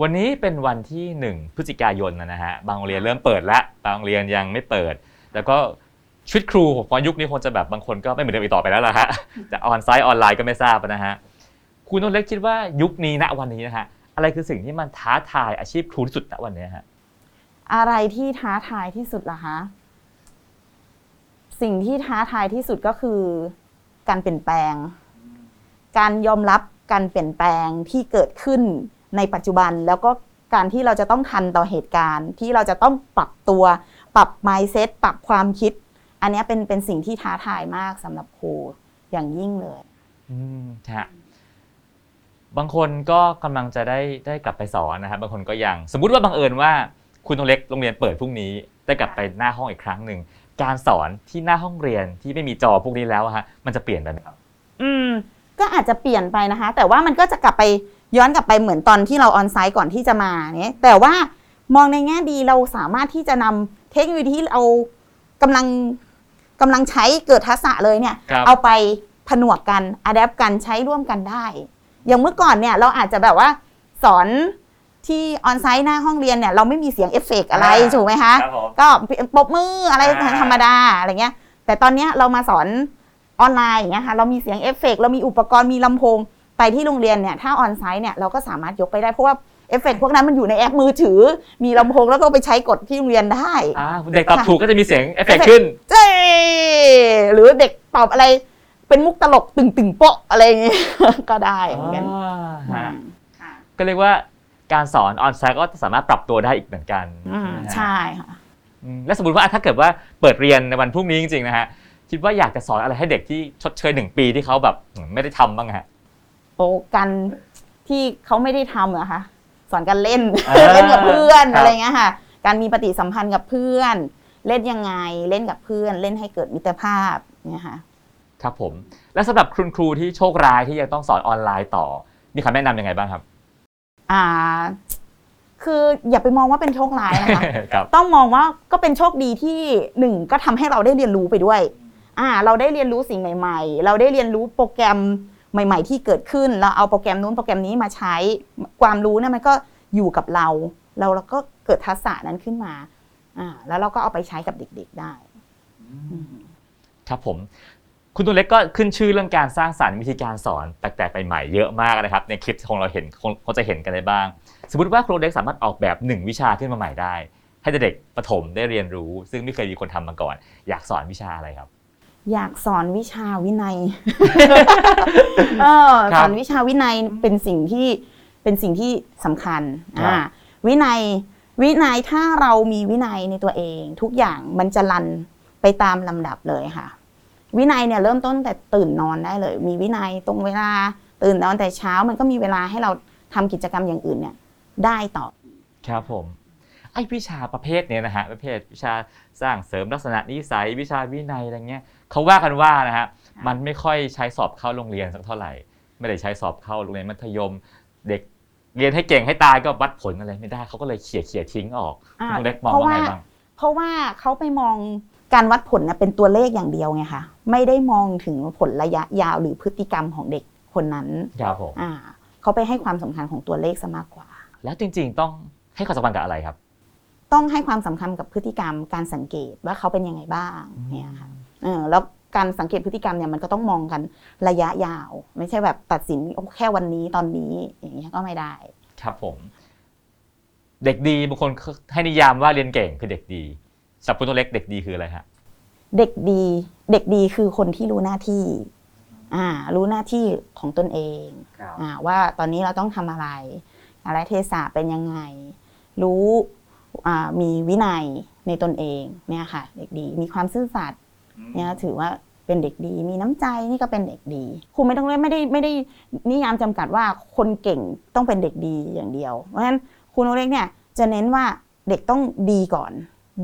วันนี้เป็นวันที่ 1 พฤศจิกายนนะฮะ บางโรงเรียนเริ่มเปิดแล้วบางโรงเรียนยังไม่เปิด แล้วก็ชีวิตครูผมว่ายุคนี้คงจะแบบบางคนก็ไม่เหมือนเดิมอีกต่อไปแล้วล่ะฮะ จะออนไซต์ออนไลน์ก็ไม่ทราบนะฮะคุณนนท์เล็กคิดว่ายุคนี้ณวันนี้นะฮะ อะไรคือสิ่งที่มันท้าทายอาชีพครูที่สุดณวันนี้ฮะ อะไรที่ท้าทายที่สุดล่ะคะ สิ่งที่ท้าทายที่สุดก็คือ การเปลี่ยนแปลง การยอมรับการเปลี่ยนแปลงที่เกิดขึ้นในปัจจุบันแล้วก็การที่เราจะต้องทันต่อเหตุการณ์ ที่เราจะต้องปรับตัว ปรับ mindset ปรับความคิด อันนี้เป็นเป็นสิ่งที่ท้าทายมากสำหรับครูอย่างยิ่งเลย อืมฮะบางคนก็กำลังจะได้ได้กลับไปสอนนะครับบางคนก็ยัง สมมุติว่าบังเอิญว่า คุณนงเล็กโรงเรียนเปิดพรุ่งนี้ ได้กลับไปหน้าห้องอีกครั้งหนึ่ง การสอนที่หน้าห้องเรียนที่ไม่มีจอพวกนี้แล้วอะฮะมันจะเปลี่ยนไปไหมครับ อืม ก็อาจจะเปลี่ยนไปนะคะ แต่ว่ามันก็จะกลับไปย้อนกลับไปเหมือนตอนที่เราออนไซต์ก่อนที่จะมาเนี่ยแต่ว่ามองในแง่ดีเราสามารถที่จะนำเทคโนโลยีที่เรากำลังกำลังใช้เกิดทักษะเลยเนี่ย ครับ เอาไปผนวกกัน adapt กันใช้ร่วมกันได้ อย่างเมื่อก่อนเนี่ยเราอาจจะแบบว่าสอน ที่ onsite หน้าห้องเรียนเนี่ยเราไม่มีเสียงเอฟเฟกต์อะไรถูกไหมคะครับผม ก็ปรบมืออะไรอ่า ธรรมดาอะไรเงี้ย แต่ตอนเนี้ยเรามาสอนออนไลน์อย่างเงี้ยค่ะเรามีเสียงเอฟเฟกต์เรามีอุปกรณ์มีลำโพงไปที่โรงเรียนเนี่ยถ้า onsite เนี่ยเราก็สามารถยกไปได้เพราะว่าเอฟเฟกต์พวกนั้นมันอยู่ในแอปมือถือ มีลำโพงแล้วก็ไปใช้กดที่โรงเรียนได้ อ่าเด็กตอบถูกก็จะมีเสียงเอฟเฟกต์ขึ้น เย้หรือเด็กตอบอะไรเป็นมุกตลกตึงตึงๆโป๊ะอะไรอย่างเงี้ย ก็ได้เหมือนกันอ่าฮะก็เรียกว่า การสอน onsite ก็สามารถปรับตัวได้อีกเหมือนกันอืมนะฮะใช่ค่ะอืมและสมมติว่าถ้าเกิดว่าเปิดเรียนในวันพรุ่งนี้จริงๆนะฮะคิดว่าอยากจะสอนอะไรให้เด็กที่ชดเชยหนึ่งปีที่เขาแบบไม่ได้ทำบ้างฮะโอ้กันที่เขาไม่ได้ทำเหรอคะสอนการเล่น อ่า เล่นกับเพื่อนครับอะไรเงี้ยค่ะ การมีปฏิสัมพันธ์กับเพื่อน เล่นยังไงเล่นกับเพื่อน เล่นให้เกิดมิตรภาพเนี่ยค่ะ ครับผม และสำหรับคุณครูที่โชคร้ายที่ยังต้องสอนออนไลน์ต่อ มีคำแนะนำยังไงบ้างครับ อ่า คืออย่าไปมองว่าเป็นโชคร้ายนะคะครับ ต้องมองว่าก็เป็นโชคดีที่หนึ่งก็ทำให้เราได้เรียนรู้ไปด้วย อ่า เราได้เรียนรู้สิ่งใหม่ ๆ เราได้เรียนรู้โปรแกรมใหม่ ๆ ที่เกิดขึ้นเราเอาโปรแกรมนู้นโปรแกรมนี้มาใช้ความรู้เนี่ยมันก็อยู่กับเรา เราเราก็เกิดทักษะนั้นขึ้นมาอ่าแล้วเราก็เอาไปใช้กับเด็ก ๆได้ ครับผม คุณตัวเล็กก็ขึ้นชื่อเรื่องการสร้างสรรค์วิธีการสอนแปลกๆใหม่ๆเยอะมากนะครับ ในคลิปของเราเห็นคงคงจะเห็นกันได้บ้าง สมมติว่าครูเล็กสามารถออกแบบหนึ่งวิชาขึ้นมาใหม่ได้ ให้เด็กๆประถมได้เรียนรู้ ซึ่งไม่เคยมีคนทำมาก่อน อยากสอนวิชาอะไรครับ อยากสอนวิชาวินัยเออครับสอนวิชาวินัยเป็นสิ่งที่เป็นสิ่งที่สำคัญครับอ่าวินัยวินัยถ้าเรามีวินัยในตัวเอง ทุกอย่างมันจะรันไปตามลำดับเลยค่ะ วินัยเนี่ยเริ่มต้นแต่ตื่นนอนได้เลย มีวินัยตรงเวลาตื่นนอนแต่เช้ามันก็มีเวลาให้เราทำกิจกรรมอย่างอื่นเนี่ยได้ต่อครับผมไอ้วิชาประเภทเนี้ยนะฮะประเภทวิชาสร้างเสริมลักษณะนิสัยวิชาวินัยอะไรเงี้ยเขาว่ากันว่านะฮะมันไม่ค่อยใช้สอบเข้าโรงเรียนสักเท่าไหร่ ไม่ได้ใช้สอบเข้าโรงเรียนมัธยม เด็กเรียนให้เก่งให้ตายก็วัดผลอะไรไม่ได้เขาก็เลยเขี่ยเขี่ยทิ้งออกอ่าคุณเล็กมองเพราะว่าไงว่าบ้างเพราะว่าเขาไปมอง การวัดผลนะเป็นตัวเลขอย่างเดียวไงคะไม่ได้มองถึงผลระยะยาวหรือพฤติกรรมของเด็กคนนั้นครับผมอ่าเขาไปให้ความสำคัญของตัวเลขซะมากกว่า แล้วจริงๆต้องให้ความสำคัญกับอะไรครับ ต้องให้ความสำคัญกับพฤติกรรมการสังเกตว่าเขาเป็นยังไงบ้างเนี่ยค่ะเออแล้วการสังเกตพฤติกรรมเนี่ยมันก็ต้องมองกันระยะยาว ไม่ใช่แบบตัดสินโอ้แค่วันนี้ตอนนี้อย่างเงี้ยก็ไม่ได้ ครับผม เด็กดีบางคนให้นิยามว่าเรียนเก่งคือเด็กดี สำหรับคุณตัวเล็กเด็กดีคืออะไรฮะเด็กดี เด็กดีคือคนที่รู้หน้าที่ อ่า รู้หน้าที่ของตนเองอ่า ว่าตอนนี้เราต้องทำอะไร อะไรเทศะเป็นยังไง รู้อ่ามีวินัยในตนเองเนี่ยค่ะ เด็กดีมีความซื่อสัตย์ เนี่ยถือว่าเป็นเด็กดี มีน้ำใจนี่ก็เป็นเด็กดีครูไม่ต้องไม่ได้ไม่ได้นิยามจำกัดว่าคนเก่งต้องเป็นเด็กดีอย่างเดียว เพราะฉะนั้นครูโนเล็กเนี่ยจะเน้นว่าเด็กต้องดีก่อน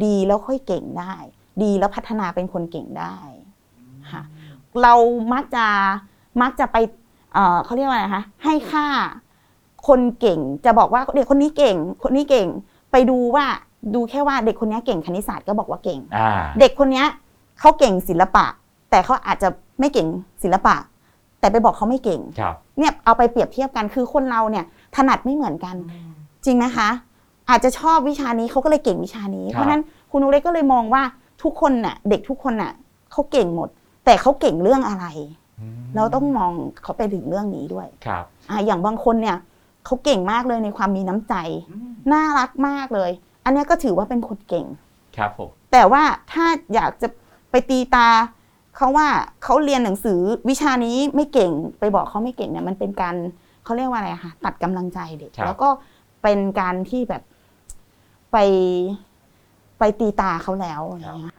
ดีแล้วค่อยเก่งได้ ดีแล้วพัฒนาเป็นคนเก่งได้ค่ะเรามักจะมักจะไปเอ่อเขาเรียกว่าอะไรคะให้ค่าคนเก่งจะบอกว่าเด็กคนนี้เก่ง คนนี้เก่ง ไปดูว่าดูแค่ว่าเด็กคนนี้เก่งคณิตศาสตร์ก็บอกว่าเก่งอ่าเด็กคนเนี้ยเขาเก่งศิลปะ แต่เขาอาจจะไม่เก่งศิลปะ แต่ไปบอกเขาไม่เก่งครับเนี่ยเอาไปเปรียบเทียบกันคือคนเราเนี่ยถนัดไม่เหมือนกัน จริงนะคะ อาจจะชอบวิชานี้เขาก็เลยเก่งวิชานี้ครับเพราะฉะนั้นคุณนุเล็กก็เลยมองว่าทุกคนน่ะ เด็กทุกคนน่ะเขาเก่งหมด แต่เขาเก่งเรื่องอะไร เราต้องมองเขาไปถึงเรื่องนี้ด้วยครับอ่าอย่างบางคนเนี่ยเขาเก่งมากเลยในความมีน้ำใจ น่ารักมากเลย อันเนี้ยก็ถือว่าเป็นคนเก่งครับผมแต่ว่าถ้าอยากจะไปตีตาเขาว่าเขาเรียนหนังสือวิชานี้ไม่เก่งไปบอกเขาไม่เก่งเนี่ยมันเป็นการเขาเรียกว่าอะไรอะคะตัดกำลังใจเด็กครับแล้วก็เป็นการที่แบบ ไปไปตีตราเขาแล้วอะไรเงี้ย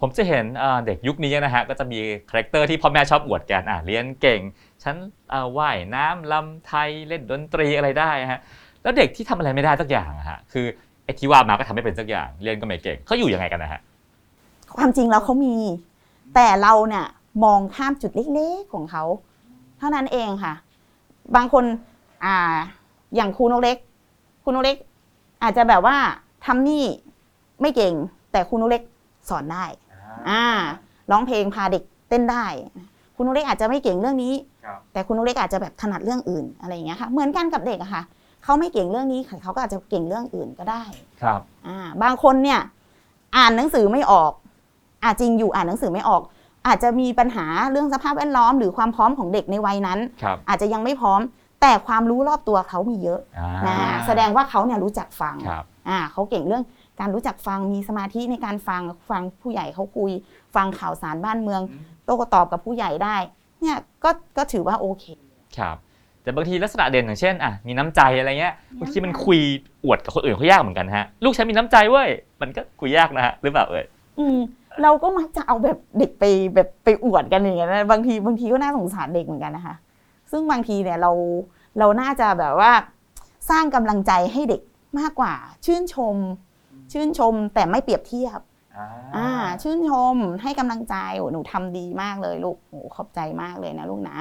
ผมจะเห็นเอ่อเด็กยุคนี้นะฮะก็จะมี character ที่พ่อแม่ชอบอวดกันอะเรียนเก่ง ฉันเอ่อว่ายน้ำรำไทยเล่นดนตรีอะไรได้ฮะแล้วเด็กที่ทำอะไรไม่ได้สักอย่างอะฮะคือไอ้ที่ว่ามาก็ทำไม่เป็นสักอย่างเรียนก็ไม่เก่งเขาอยู่ยังไงกันนะฮะ ความจริงแล้วเขามี แต่เราเนี่ยมองข้ามจุดเล็กๆของเขาเท่านั้นเองค่ะ บางคนอ่าอย่างครูนกเล็กครูนกเล็ก อาจจะแบบว่าทำนี่ไม่เก่ง แต่ครูนกเล็กสอนได้อ่าร้องเพลงพาเด็กเต้นได้ คุณนุเล็กอาจจะไม่เก่งเรื่องนี้ครับแต่คุณนุเล็กอาจจะแบบถนัดเรื่องอื่นอะไรอย่างเงี้ยค่ะเหมือนกันกับเด็กอะค่ะเขาไม่เก่งเรื่องนี้เขาก็อาจจะเก่งเรื่องอื่นก็ได้ครับอ่าบางคนเนี่ยอ่านหนังสือไม่ออกอาจริงอยู่อ่านหนังสือไม่ออกอาจจะมีปัญหาเรื่องสภาพแวดล้อมหรือความพร้อมของเด็กในวัยนั้นครับอาจจะยังไม่พร้อม แต่ความรู้รอบตัวเขามีเยอะอ่านะแสดงว่าเขาเนี่ยรู้จักฟังครับอ่าเขาเก่งเรื่องการรู้จักฟังมีสมาธิในการฟังฟังผู้ใหญ่เขาคุย ฟังข่าวสารบ้านเมือง โต้ตอบกับผู้ใหญ่ได้เนี่ยก็ก็ถือว่าโอเคครับแต่บางทีลักษณะเด่นอย่างเช่นอะมีน้ำใจอะไรเงี้ยบางทีมันคุยอวดกับคนอื่นเขายากเหมือนกันฮะลูกฉันมีน้ำใจเว้ยมันก็คุยยากนะฮะหรือเปล่าเอ่ยอืมเราก็มักจะเอาแบบเด็กไปแบบไปอวดกันอย่างเงี้ยนะบางทีบางทีก็น่าสงสารเด็กเหมือนกันนะคะ ซึ่งบางทีเนี่ยเราเราน่าจะแบบว่าสร้างกำลังใจให้เด็กมากกว่า ชื่นชม ชื่นชมแต่ไม่เปรียบเทียบอ่าชื่นชมให้กำลังใจโอ้หนูทำดีมากเลยลูกโอ้ขอบใจมากเลยนะลูกนะ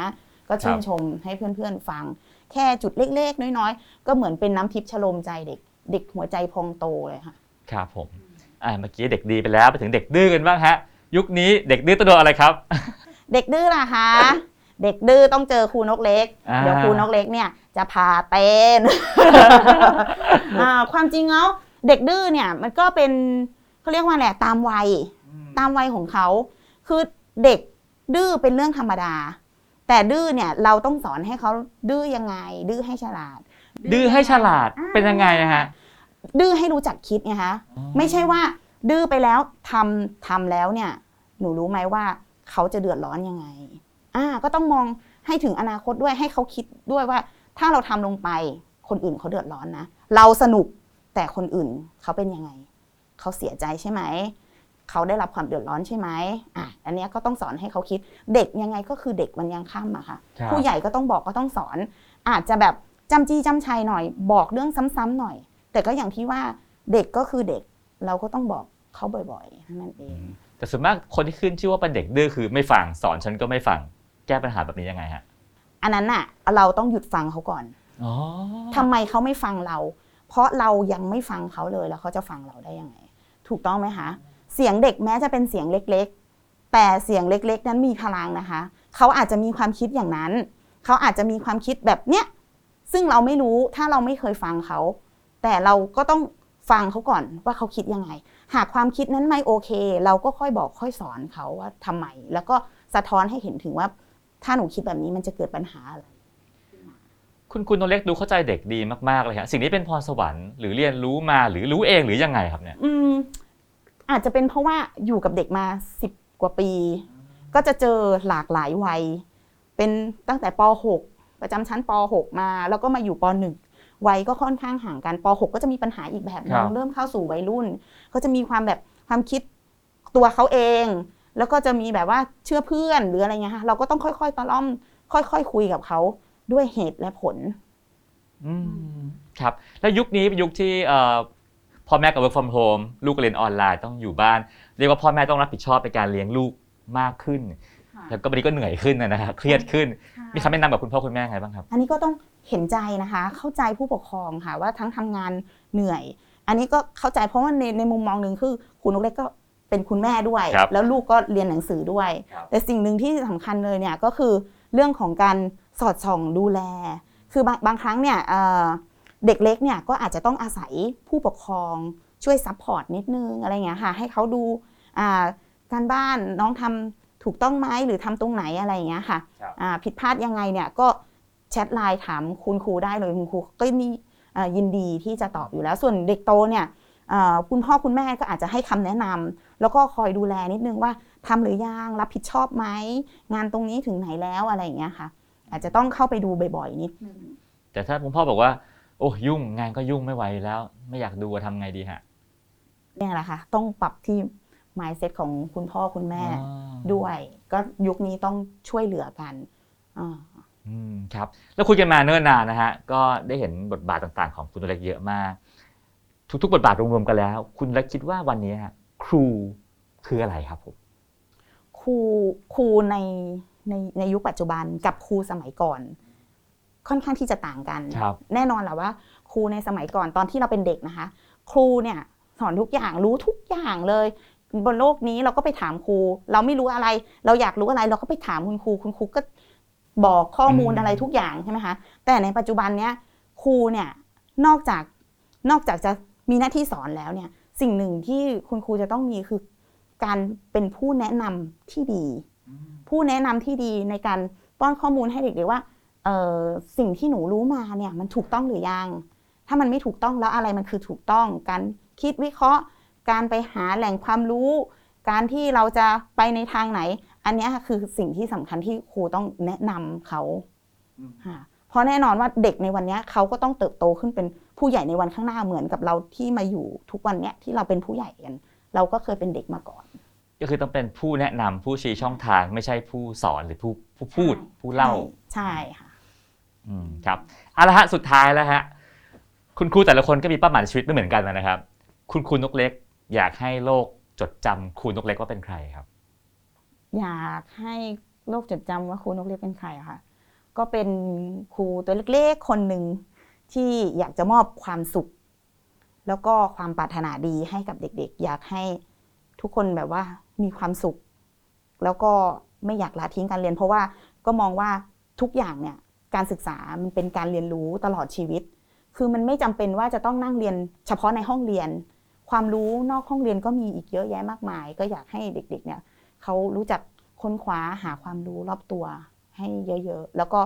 ก็ชื่นชมให้เพื่อนๆฟัง แค่จุดเล็กๆน้อยๆ ก็เหมือนเป็นน้ำทิพย์ชโลมใจเด็ก เด็กหัวใจพองโตเลยค่ะ ครับผมอ่าเมื่อกี้เด็กดีไปแล้วไปถึงเด็กดื้อกันบ้างฮะ ยุคนี้เด็กดื้อต้องโดนอะไรครับ เด็กดื้อล่ะคะ เด็กดื้อต้องเจอครูนกเล็ก อ่า เดี๋ยวครูนกเล็กเนี่ยจะพาเต้น อ่าความจริงแล้วเด็กดื้อเนี่ยมันก็เป็นเขาเรียกว่าแหละไรตามวัย ตามวัยของเขา คือเด็กดื้อเป็นเรื่องธรรมดา แต่ดื้อเนี่ยเราต้องสอนให้เขาดื้อยังไง ดื้อให้ฉลาด ดื้อให้ฉลาดเป็นยังไงอะฮะ ดื้อให้รู้จักคิดไงคะไม่ใช่ว่า ดื้อไปแล้วทำทำแล้วเนี่ย หนูรู้ไหมว่าเขาจะเดือดร้อนยังไง อ่าก็ต้องมองให้ถึงอนาคตด้วยให้เขาคิดด้วยว่า ถ้าเราทำลงไปคนอื่นเขาเดือดร้อนนะ เราสนุกแต่คนอื่นเขาเป็นยังไง เขาเสียใจใช่ไหม เขาได้รับความเดือดร้อนใช่ไหมอะอันเนี้ยก็ต้องสอนให้เขาคิดเด็กยังไงก็คือเด็กมันยังข้ามอะค่ะครับผู้ใหญ่ก็ต้องบอกก็ต้องสอน อาจจะแบบจำจี้จำชัยหน่อย บอกเรื่องซ้ำๆหน่อย แต่ก็อย่างที่ว่าเด็กก็คือเด็กเราก็ต้องบอกเขาบ่อยๆเท่านั่นเอง แต่ส่วนมากคนที่ขึ้นชื่อว่าเป็นเด็กดื้อคือไม่ฟังสอนฉันก็ไม่ฟัง แก้ปัญหาแบบนี้ยังไงฮะอันนั้นน่ะเราต้องหยุดฟังเขาก่อนอ๋อทำไมเขาไม่ฟังเรา เพราะเรายังไม่ฟังเขาเลยแล้วเขาจะฟังเราได้ยังไง ถูกต้องไหมคะ เสียงเด็กแม้จะเป็นเสียงเล็กๆ แต่เสียงเล็ก ๆ นั้นมีพลังนะคะ เขาอาจจะมีความคิดอย่างนั้น เขาอาจจะมีความคิดแบบเนี้ยซึ่งเราไม่รู้ถ้าเราไม่เคยฟังเขา แต่เราก็ต้องฟังเขาก่อนว่าเขาคิดยังไง หากความคิดนั้นไม่โอเค เราก็ค่อยบอกค่อยสอนเขาว่าทำไม แล้วก็สะท้อนให้เห็นถึงว่า ถ้าหนูคิดแบบนี้มันจะเกิดปัญหาอะไร คุณคุณโนเล็กดูเข้าใจเด็กดีมากๆเลยฮะสิ่งนี้เป็นพรสวรรค์หรือเรียนรู้มาหรือรู้เองหรือยังไงครับเนี่ยอืมอาจจะเป็นเพราะว่าอยู่กับเด็กมาสิบกว่าปี ก็จะเจอหลากหลายวัย เป็นตั้งแต่ป .6 ประจำชั้นป .6 มา แล้วก็มาอยู่ป .1 วัยก็ค่อนข้างห่างกันป .6 ก็จะมีปัญหาอีกแบบหนึครังบเริ่มเข้าสู่วัยรุ่น ก็จะมีความแบบความคิดตัวเขาเอง แล้วก็จะมีแบบว่าเชื่อเพื่อนหรืออะไรเงี้ยค่ะเราก็ต้องค่อยๆตะล่อม ค่อยๆคุยกับเขาด้วยเหตุและผลอืมครับ แล้วยุคนี้เป็นยุคที่เอ่อพ่อแม่กับ work from home ลูกก็เรียนออนไลน์ต้องอยู่บ้าน เรียกว่าพ่อแม่ต้องรับผิดชอบในการเลี้ยงลูกมากขึ้น แล้วก็บางทีก็เหนื่อยขึ้นนะฮะเครียดขึ้น มีคำแนะนำกับคุณพ่อคุณแม่ไงบ้างครับ อันนี้ก็ต้องเห็นใจนะคะ เข้าใจผู้ปกครองค่ะว่าทั้งทำงานเหนื่อย อันนี้ก็เข้าใจเพราะว่าในในมุมมองหนึ่งคือคุณนกเล็กก็ เป็นคุณแม่ด้วย ครับแล้วลูกก็เรียนหนังสือด้วย ครับ แต่สิ่งหนึ่งที่สำคัญเลยเนี่ยก็คือเรื่องของการสอดส่องดูแล คือบางบางครั้งเนี่ยเอ่อเด็กเล็กเนี่ยก็อาจจะต้องอาศัยผู้ปกครองช่วย support นิดนึงอะไรเงี้ยค่ะให้เขาดูอ่าการบ้านน้องทำถูกต้องไหมหรือทำตรงไหนอะไรอย่างเงี้ยค่ะครับ อ่าผิดพลาดยังไงเนี่ยก็แชทไลน์ถามคุณครูได้เลยคุณครูก็มี เอ่อยินดีที่จะตอบอยู่แล้วส่วนเด็กโตเนี่ยเอ่อ คุณพ่อคุณแม่ก็อาจจะให้คำแนะนำแล้วก็คอยดูแลนิดนึงว่าทำหรือยังรับผิดชอบไหมงานตรงนี้ถึงไหนแล้วอะไรอย่างเงี้ยค่ะ อาจจะต้องเข้าไปดูบ่อยๆนิดนึงแต่ถ้าคุณพ่อบอกว่าโอ้ยุ่งงานก็ยุ่งไม่ไหวแล้ว ไม่อยากดูอะทำไงดีฮะเนี่ยแหละค่ะต้องปรับที่ mindset ของคุณพ่อคุณแม่อ๋อด้วย ก็ยุคนี้ต้องช่วยเหลือกันอ่าอืมครับ แล้วคุยกันมาเนิ่นนานนะฮะ ก็ได้เห็นบทบาทต่างๆ ของคุณโนเล็กเยอะมาก ทุกๆบทบาทรวมๆกันแล้ว คุณเล็กคิดว่าวันนี้ฮะครูคืออะไรครับผมครูครูในในในยุคปัจจุบันกับครูสมัยก่อน ค่อนข้างที่จะต่างกันครับแน่นอนแหละว่า ครูในสมัยก่อนตอนที่เราเป็นเด็กนะคะ ครูเนี่ยสอนทุกอย่างรู้ทุกอย่างเลยบนโลกนี้เราก็ไปถามครู เราไม่รู้อะไร เราอยากรู้อะไร เราก็ไปถามคุณครู คุณครูก็บอกข้อมูลอืมอะไรทุกอย่างใช่ไหมคะแต่ในปัจจุบันเนี้ยครูเนี่ยนอกจากนอกจากจะ มีหน้าที่สอนแล้วเนี่ยสิ่งหนึ่งที่คุณครูจะต้องมีคือการเป็นผู้แนะนำที่ดี ผู้แนะนำที่ดีในการป้อนข้อมูลให้เด็กๆว่าเสิ่งที่หนูรู้มาเนี่ยมันถูกต้องหรือยัง ถ้ามันไม่ถูกต้องแล้วอะไรมันคือถูกต้อง การคิดวิเคราะห์ การไปหาแหล่งความรู้ การที่เราจะไปในทางไหน อันนี้คือสิ่งที่สำคัญที่ครูต้องแนะนำเขาค่ะเพราะแน่นอนว่าเด็กในวันนี้เขาก็ต้องเติบโตขึ้นเป็น ผู้ใหญ่ในวันข้างหน้าเหมือนกับเราที่มาอยู่ทุกวันเนี้ยที่เราเป็นผู้ใหญ่กัน เราก็เคยเป็นเด็กมาก่อน ก็คือต้องเป็นผู้แนะนำผู้ชี้ช่องทางไม่ใช่ผู้สอนหรือผู้ผู้พูด ผู้เล่า ใช่ค่ะ อืมครับเอาละฮะสุดท้ายแล้วฮะคุณครูแต่ละคนก็มีเป้าหมายในชีวิตไม่เหมือนกันนะครับ คุณครูนกเล็ก อยากให้โลกจดจำครูนกเล็กว่าเป็นใครครับ อยากให้โลกจดจำว่าครูนกเล็กเป็นใครอะค่ะ ก็เป็นครูตัวเล็กๆคนหนึ่ง ที่อยากจะมอบความสุข แล้วก็ความปรารถนาดีให้กับเด็กๆ อยากให้ทุกคนแบบว่ามีความสุข แล้วก็ไม่อยากละทิ้งการเรียน เพราะว่าก็มองว่าทุกอย่างเนี่ยการศึกษามันเป็นการเรียนรู้ตลอดชีวิต คือมันไม่จำเป็นว่าจะต้องนั่งเรียน เฉพาะในห้องเรียน ความรู้นอกห้องเรียนก็มีอีกเยอะแยะมากมาย ก็อยากให้เด็กๆเนี่ยเขารู้จักค้นคว้าหาความรู้รอบตัวให้เยอะๆ แล้วก็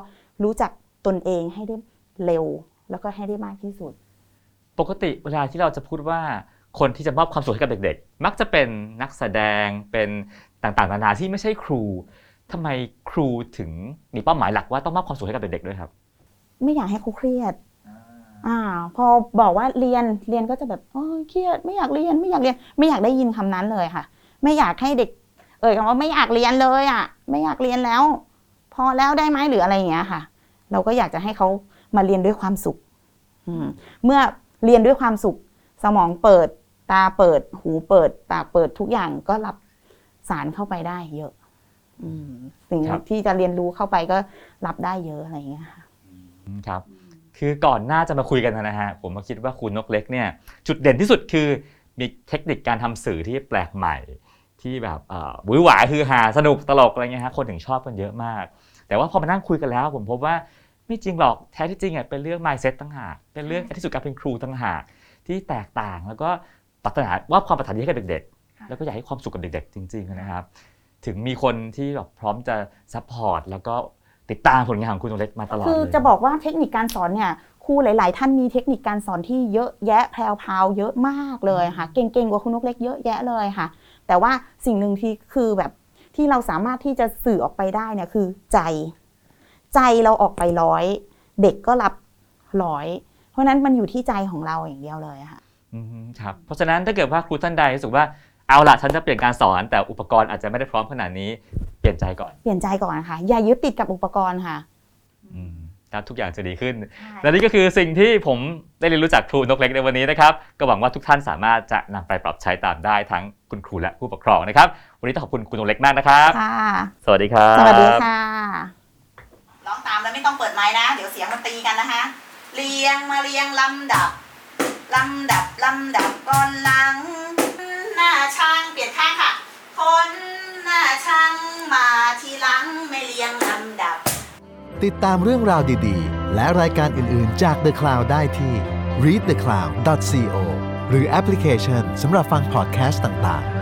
รู้จักตนเองให้ได้เร็ว แล้วก็ให้ได้มากที่สุด ปกติเวลาที่เราจะพูดว่าคนที่จะมอบความสุขให้กับเด็ก ๆ มักจะเป็นนักแสดงเป็นต่างๆนานาที่ไม่ใช่ครูทำไมครูถึงมีเป้าหมายหลักว่าต้องมอบความสุขให้กับเด็กๆด้วยครับ ไม่อยากให้ครูเครียดอ่าพอบอกว่าเรียนเรียนก็จะแบบโอ้ยเครียดไม่อยากเรียนไม่อยากเรียน ไม่อยากได้ยินคำนั้นเลยค่ะ ไม่อยากให้เด็ก เอ่ยคำว่าไม่อยากเรียนเลยอะ ไม่อยากเรียนแล้ว พอแล้วได้ไหมหรืออะไรอย่างเงี้ยค่ะ เราก็อยากจะให้เขา มาเรียนด้วยความสุขอืมเมื่อเรียนด้วยความสุข สมองเปิด ตาเปิด หูเปิด ปากเปิดทุกอย่างก็รับสารเข้าไปได้เยอะอืมสิ่งครับที่จะเรียนรู้เข้าไปก็รับได้เยอะอะไรอย่างเงี้ยค่ะครับ คือก่อนหน้าจะมาคุยกันนะฮะผมมาคิดว่าครูนกเล็กเนี่ย จุดเด่นที่สุดคือมีเทคนิคการทำสื่อที่แปลกใหม่ ที่แบบเอ่อหวือหวาคือหาสนุกตลกอะไรเงี้ยฮะคนถึงชอบกันเยอะมาก แต่ว่าพอมานั่งคุยกันแล้ว ผมพบว่า ไม่จริงหรอกแท้ที่จริงอะเป็นเรื่อง mindset ต่างหากเป็นเรื่องที่สุดการเป็นครูต่างหากที่แตกต่างแล้วก็ปรารถนาว่าความปรารถนาดีให้กับเด็กๆ แล้วก็อยากให้ความสุขกับเด็กๆ จริง ๆนะครับ ถึงมีคนที่แบบพร้อมจะ support แล้วก็ติดตามผลงานของคุณนกเล็กมาตลอดคือเลยจะบอกว่าเทคนิคการสอนเนี่ยครูหลาย ๆ ท่านมีเทคนิคการสอนที่เยอะแยะแพรวๆเยอะมากเลยค่ะ เก่งๆกว่าคุณนกเล็กเยอะแยะเลยค่ะ แต่ว่าสิ่งหนึ่งที่คือแบบที่เราสามารถที่จะสื่อออกไปได้เนี่ยคือใจ ใจเราออกไปร้อยเด็กก็รับร้อย เพราะฉะนั้นมันอยู่ที่ใจของเราอย่างเดียวเลยค่ะอืมครับเพราะฉะนั้นถ้าเกิดว่าครูท่านใดรู้สึกว่าเอาล่ะฉันจะเปลี่ยนการสอน แต่อุปกรณ์อาจจะไม่ได้พร้อมขนาดนี้เปลี่ยนใจก่อน เปลี่ยนใจก่อนนะคะอย่ายึดติดกับอุปกรณ์ค่ะอืมแล้วทุกอย่างจะดีขึ้น และนี่ก็คือสิ่งที่ผมได้เรียนรู้จากครูนกเล็กในวันนี้นะครับก็หวังว่าทุกท่านสามารถจะนำไปปรับใช้ตามได้ทั้งคุณครูและผู้ปกครองนะครับ วันนี้ต้องขอบคุณคุณนกเล็กมากนะครับค่ะสวัสดีครับ สวัสดีค่ะ ร้องตามแล้วไม่ต้องเปิดไม้นะ เดี๋ยวเสียงมันตีกันนะคะ เรียงมาเรียงลำดับลำดับลำดับก่อนหลัง หน้าช่างเปลี่ยนข้างค่ะ คนหน้าช่างมาทีหลังไม่เรียงลำดับ ติดตามเรื่องราวดีๆ และรายการอื่นๆจาก The Cloud ได้ที่ readthecloud.co หรือแอปพลิเคชันสำหรับฟังพอดแคสต์ต่างๆ